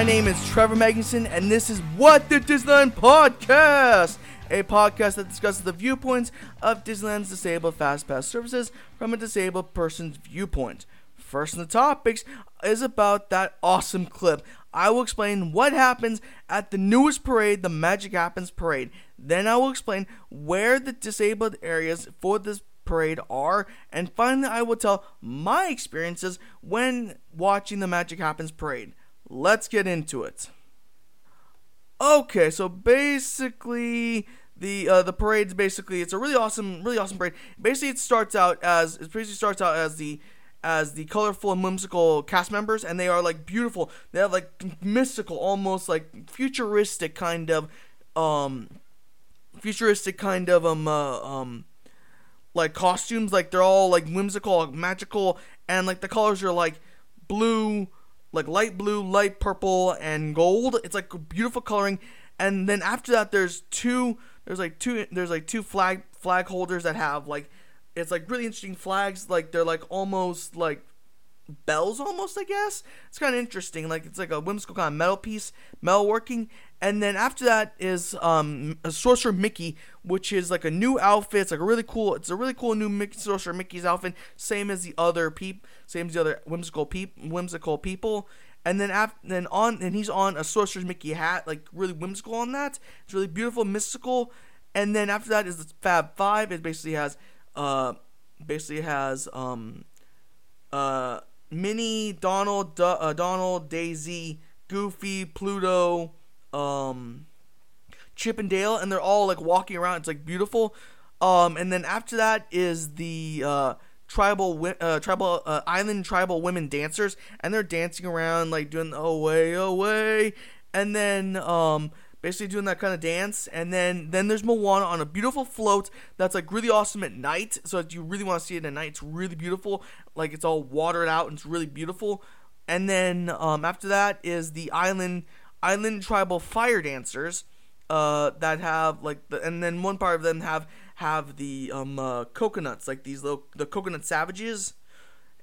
My name is Trevor Magnuson, and this is What the Disneyland Podcast, a podcast that discusses the viewpoints of Disneyland's disabled fast pass services from a disabled person's viewpoint. First in the topics is about that awesome clip. I will explain what happens at the newest parade, the Magic Happens parade. Then I will explain where the disabled areas for this parade are, and finally I will tell my experiences when watching the Magic Happens parade. Let's get into it. Okay, so basically the uh, the parade's basically it's a really awesome really awesome parade. Basically, it starts out as it basically starts out as the as the colorful and whimsical cast members, and they are like beautiful. They have like mystical, almost like futuristic kind of, um, futuristic kind of um uh, um, like costumes. Like they're all like whimsical, like, magical, and like the colors are like blue, like light blue, light purple, and gold. It's like beautiful coloring. And then after that, there's two. There's like two. There's like two flag flag holders that have like it's like really interesting flags. Like they're like almost like bells almost i guess it's kind of interesting like it's like a whimsical kind of metal piece metal working and then after that is um a sorcerer mickey which is like a new outfit. It's like a really cool it's a really cool new mickey, sorcerer mickey's outfit. Same as the other peep same as the other whimsical peep whimsical people. And then after then on and he's on a sorcerer's mickey hat like really whimsical on that. It's really beautiful mystical. And then after that is the fab five. It basically has uh, basically has um, uh, Minnie, Donald, D- uh, Donald, Daisy, Goofy, Pluto, um, Chip and Dale, and they're all like walking around. It's like beautiful. Um, and then after that is the uh, tribal uh, tribal uh, island tribal women dancers, and they're dancing around like doing the away away, and then um, basically doing that kind of dance. And then then there's Moana on a beautiful float that's like really awesome at night. So if you really want to see it at night, it's really beautiful. Like it's all watered out and it's really beautiful. And then um, after that is the island island tribal fire dancers uh, that have like the, and then one part of them have have the um, uh, coconuts like these little the coconut savages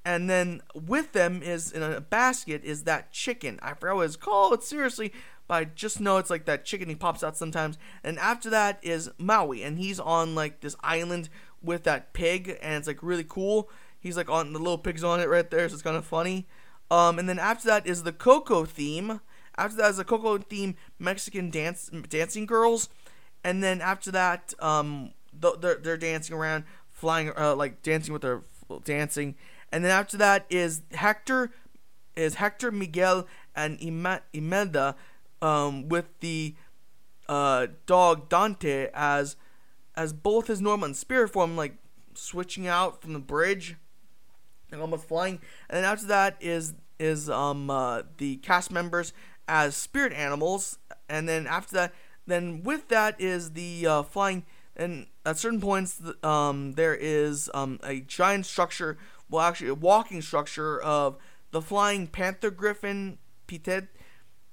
and then with them is in a basket is that chicken. I forgot what it's called. Seriously, but I just know it's like that chicken he pops out sometimes. And after that is Maui, and he's on like this island with that pig, and it's like really cool. He's like on the little pigs on it right there, so it's kind of funny. Um, and then after that is the Coco theme. After that is a Coco theme Mexican dance dancing girls, and then after that, um, they're they're dancing around, flying, uh, like dancing with their dancing. And then after that is Hector, is Hector Miguel and Imelda um, with the uh, dog Dante as as both his normal and spirit form, like switching out from the bridge and almost flying. And then after that is is um uh, the cast members as spirit animals, and then after that, then with that is the uh, flying. And at certain points, um, there is um, a giant structure, well, actually, a walking structure of the flying panther griffin, Pitet,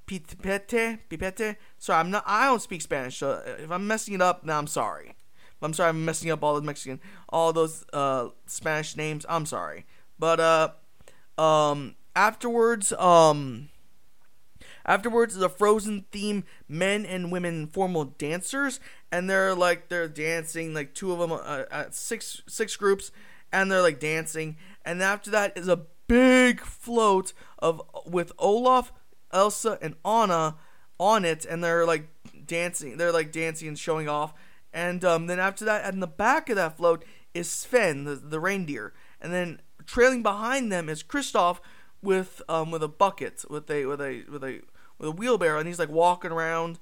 Pipete, Pipete. Sorry, I'm not. I don't speak Spanish, so if I'm messing it up, now I'm sorry. I'm sorry, I'm messing up all the Mexican, all those uh, Spanish names. I'm sorry, but uh, um, afterwards, um, afterwards is a Frozen theme men and women formal dancers, and they're like they're dancing like two of them uh, six six groups, and they're like dancing, and after that is a big float of with Olaf Elsa and Anna on it, and they're like dancing. They're like dancing and showing off. And um, then after that, in the back of that float is Sven, the, the reindeer, and then trailing behind them is Kristoff with um, with a bucket, with a with a with a with a wheelbarrow, and he's like walking around.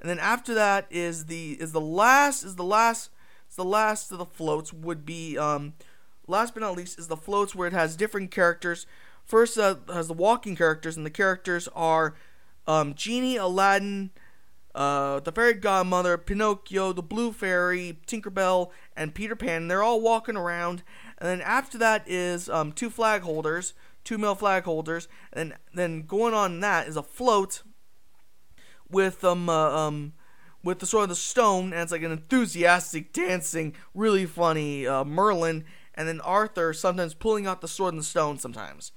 And then after that is the is the last is the last is the last of the floats would be um last but not least is the floats where it has different characters First uh, has the walking characters, and the characters are um, Genie, Aladdin, uh, the Fairy Godmother, Pinocchio, the Blue Fairy, Tinkerbell, and Peter Pan. They're all walking around, and then after that is um, two flag holders, two male flag holders, and then going on that is a float with um uh, um with the sword of the stone, and it's like an enthusiastic dancing, really funny uh, Merlin, and then Arthur sometimes pulling out the sword and the stone sometimes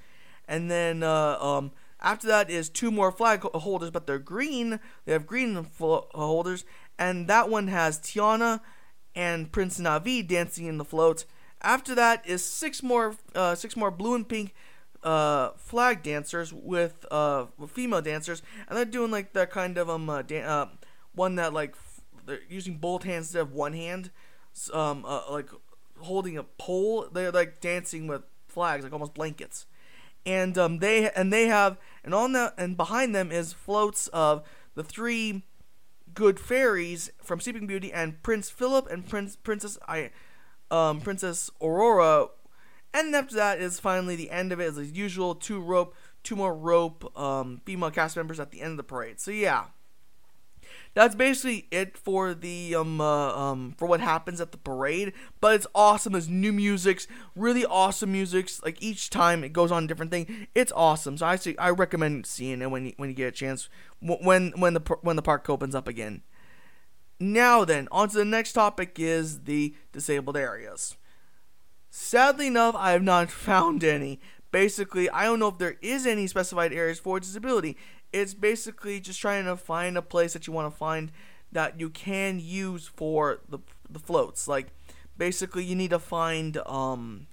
and then uh, um, After that is two more flag holders, but they're green. They have green flo- holders, and that one has Tiana and Prince Naveen dancing in the float. After that is six more, uh, six more blue and pink uh, flag dancers with uh, female dancers, and they're doing like that kind of um uh, uh, one that like f- they're using both hands instead of one hand, um uh, like holding a pole. They're like dancing with flags, like almost blankets, and um they and they have and on that and behind them is floats of the three good fairies from Sleeping Beauty and Prince Philip and Prince Princess I um, Princess Aurora. And after that is finally the end of it, as usual. Two rope, two more rope um, female cast members at the end of the parade. So yeah, that's basically it for the um, uh, um for what happens at the parade. But it's awesome. There's new musics, really awesome musics. Like each time it goes on a different thing. It's awesome. So I see, I recommend seeing it when you, when you get a chance when when the when the park opens up again. Now then, on to the next topic is the disabled areas. Sadly enough, I have not found any. Basically, I don't know if there is any specified areas for disability. It's basically just trying to find a place that you want to find that you can use for the the floats. Like basically, you need to find um,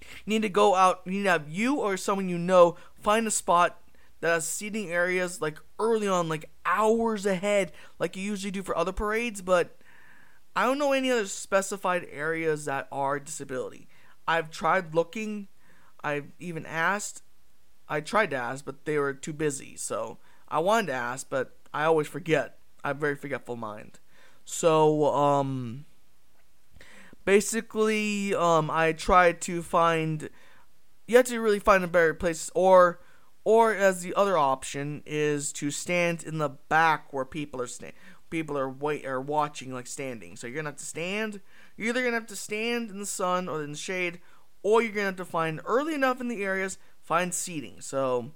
you need to go out. You need to have you or someone you know find a spot that has seating areas like early on, like hours ahead, like you usually do for other parades. But I don't know any other specified areas that are disability. I've tried looking. I've even asked. I tried to ask, but they were too busy. So I wanted to ask, but I always forget. I have a very forgetful mind. So um, basically, um, I tried to find. You have to really find a better place, or or as the other option is to stand in the back where people are sta- people are wait are watching like standing. So you're gonna have to stand. You're either gonna have to stand in the sun or in the shade, or you're gonna have to find early enough in the areas find seating. So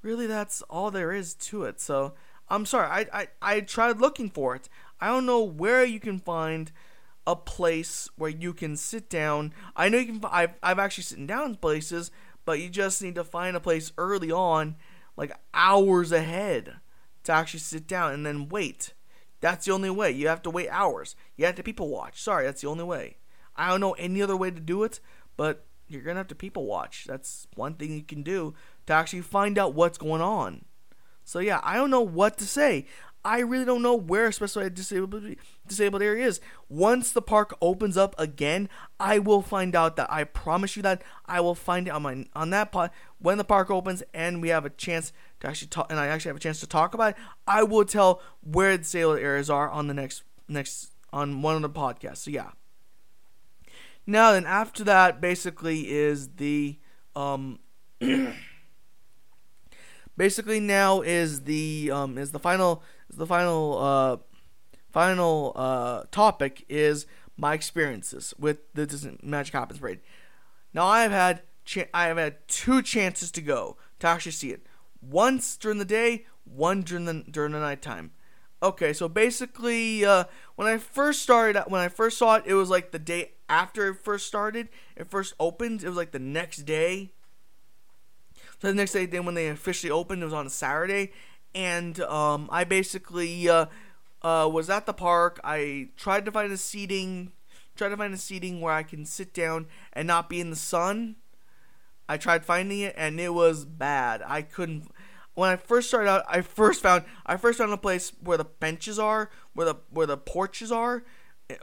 really, that's all there is to it. So I'm sorry, I I, I tried looking for it. I don't know where you can find a place where you can sit down. I know you can. I've I've actually sitting down in places but you just need to find a place early on, like hours ahead, to actually sit down and then wait. That's the only way. You have to wait hours. You have to people watch. Sorry, that's the only way. I don't know any other way to do it, but you're gonna have to people watch. That's one thing you can do to actually find out what's going on. So yeah, I don't know what to say. I really don't know where specified disabled disabled area is. Once the park opens up again, I will find out that. I promise you that I will find it on my on that part when the park opens and we have a chance to actually talk and I actually have a chance to talk about it. I will tell where the disabled areas are on the next next on one of the podcasts. So yeah. Now then, after that, basically is the um. basically now is the um is the final is the final uh, final uh, topic is my experiences with the Disney Magic Happens parade. Now I have had cha- I have had two chances to go to actually see it. Once during the day, one during the during the nighttime. Okay, so basically, uh, when I first started, when I first saw it, it was like the day after it first started. It first opened. It was like the next day. So the next day, then when they officially opened, it was on a Saturday, and um, I basically uh, uh, was at the park. I tried to find a seating, tried to find a seating where I can sit down and not be in the sun. I tried finding it, and it was bad. I couldn't. When I first started out, I first found I first found a place where the benches are, where the where the porches are,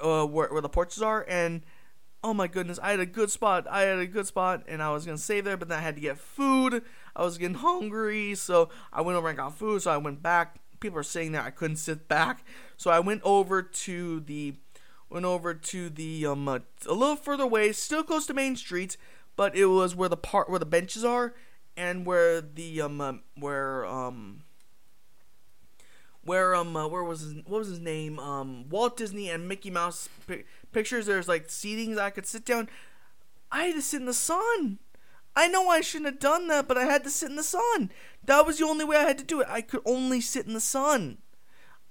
uh, where where the porches are, and oh my goodness, I had a good spot. I had a good spot, and I was gonna save there, but then I had to get food. I was getting hungry, so I went over and got food. So I went back. People are sitting there. I couldn't sit back, so I went over to the went over to the um a little further away, still close to Main Street, but it was where the part where the benches are and where the um uh, where um where um uh, where was his, what was his name um Walt Disney and Mickey Mouse pi- pictures. There's like seatings I could sit down. I had to sit in the sun. I know I shouldn't have done that, but I had to sit in the sun. That was the only way I had to do it. I could only sit in the sun.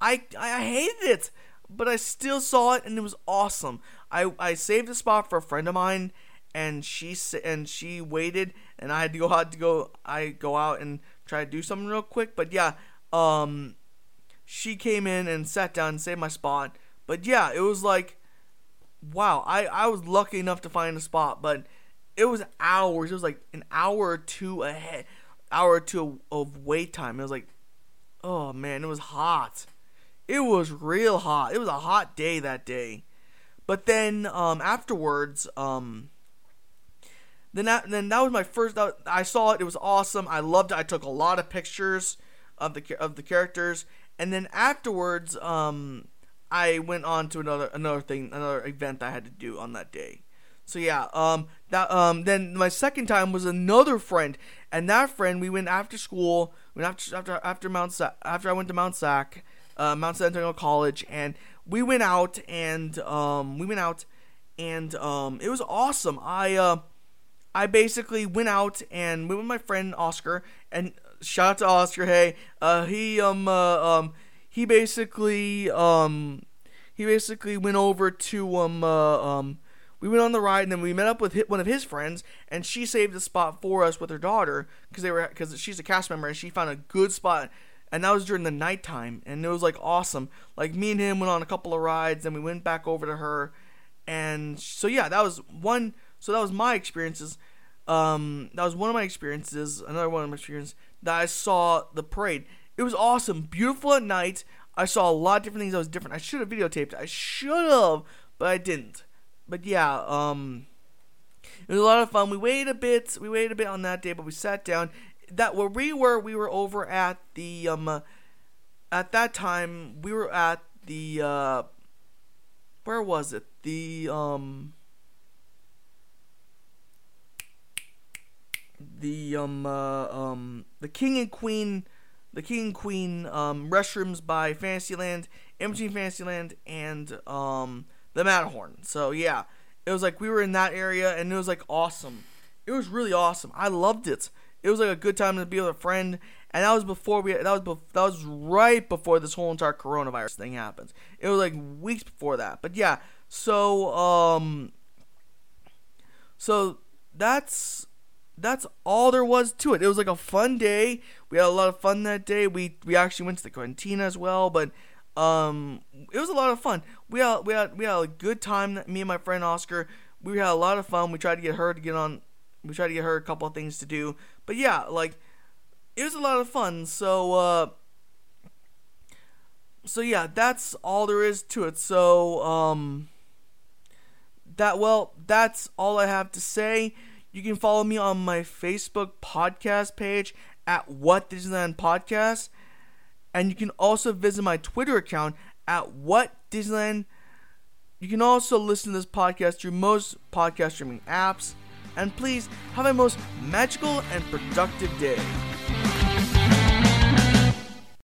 I I hated it, but I still saw it and it was awesome. I I saved a spot for a friend of mine, and she and she waited, and I had to go out to go. I go out and try to do something real quick. But yeah, um, she came in and sat down and saved my spot. But yeah, it was like, wow, I, I was lucky enough to find a spot, but it was hours. It was like an hour or two ahead, hour or two of wait time. It was like, oh man, it was hot. It was real hot. It was a hot day that day. But then um, afterwards, um, then that then that was my first. I saw it. It was awesome. I loved it. I took a lot of pictures of the of the characters, and then afterwards, um, I went on to another another thing, another event I had to do on that day. So yeah, um, that um, then my second time was another friend, and that friend we went after school, went after after after Mount Sa- after I went to Mount Sac, uh, Mount San Antonio College, and we went out and um, we went out and um, it was awesome. I uh, I basically went out and went with my friend Oscar, and shout out to Oscar. Hey, uh, he um uh, um he basically um he basically went over to um uh, um we went on the ride and then we met up with one of his friends and she saved a spot for us with her daughter because they were because she's a cast member and she found a good spot and that was during the nighttime and it was like awesome like me and him went on a couple of rides and we went back over to her and so yeah that was one so that was my experiences. Um that was one of my experiences another one of my experiences that i saw the parade. It was awesome beautiful at night. I saw a lot of different things that was different. I should have videotaped. I should have but i didn't. But yeah um it was a lot of fun. We waited a bit. We waited a bit on that day but we sat down. That where we were, we were over at the um, uh, at that time we were at the uh, where was it? The um, the um, uh, um, the King and Queen, the King and Queen um restrooms by Fantasyland, in between Fantasyland and um the Matterhorn. So yeah, it was like we were in that area and it was like awesome. It was really awesome. I loved it it was like a good time to be with a friend. And that was before we. That was that was right before this whole entire coronavirus thing happens. It was like weeks before that. But yeah, so um, so that's that's all there was to it. It was like a fun day. We had a lot of fun that day. We we actually went to the cantina as well, but um, it was a lot of fun. We had we had we had a good time. Me and my friend Oscar. We had a lot of fun. We tried to get her to get on we tried to get her a couple of things to do. But yeah, like it was a lot of fun. So uh so yeah, that's all there is to it. So um that well, that's all I have to say. You can follow me on my Facebook podcast page at What Disneyland Podcast, and you can also visit my Twitter account at What Disneyland. You can also listen to this podcast through most podcast streaming apps and please have a most magical and productive day.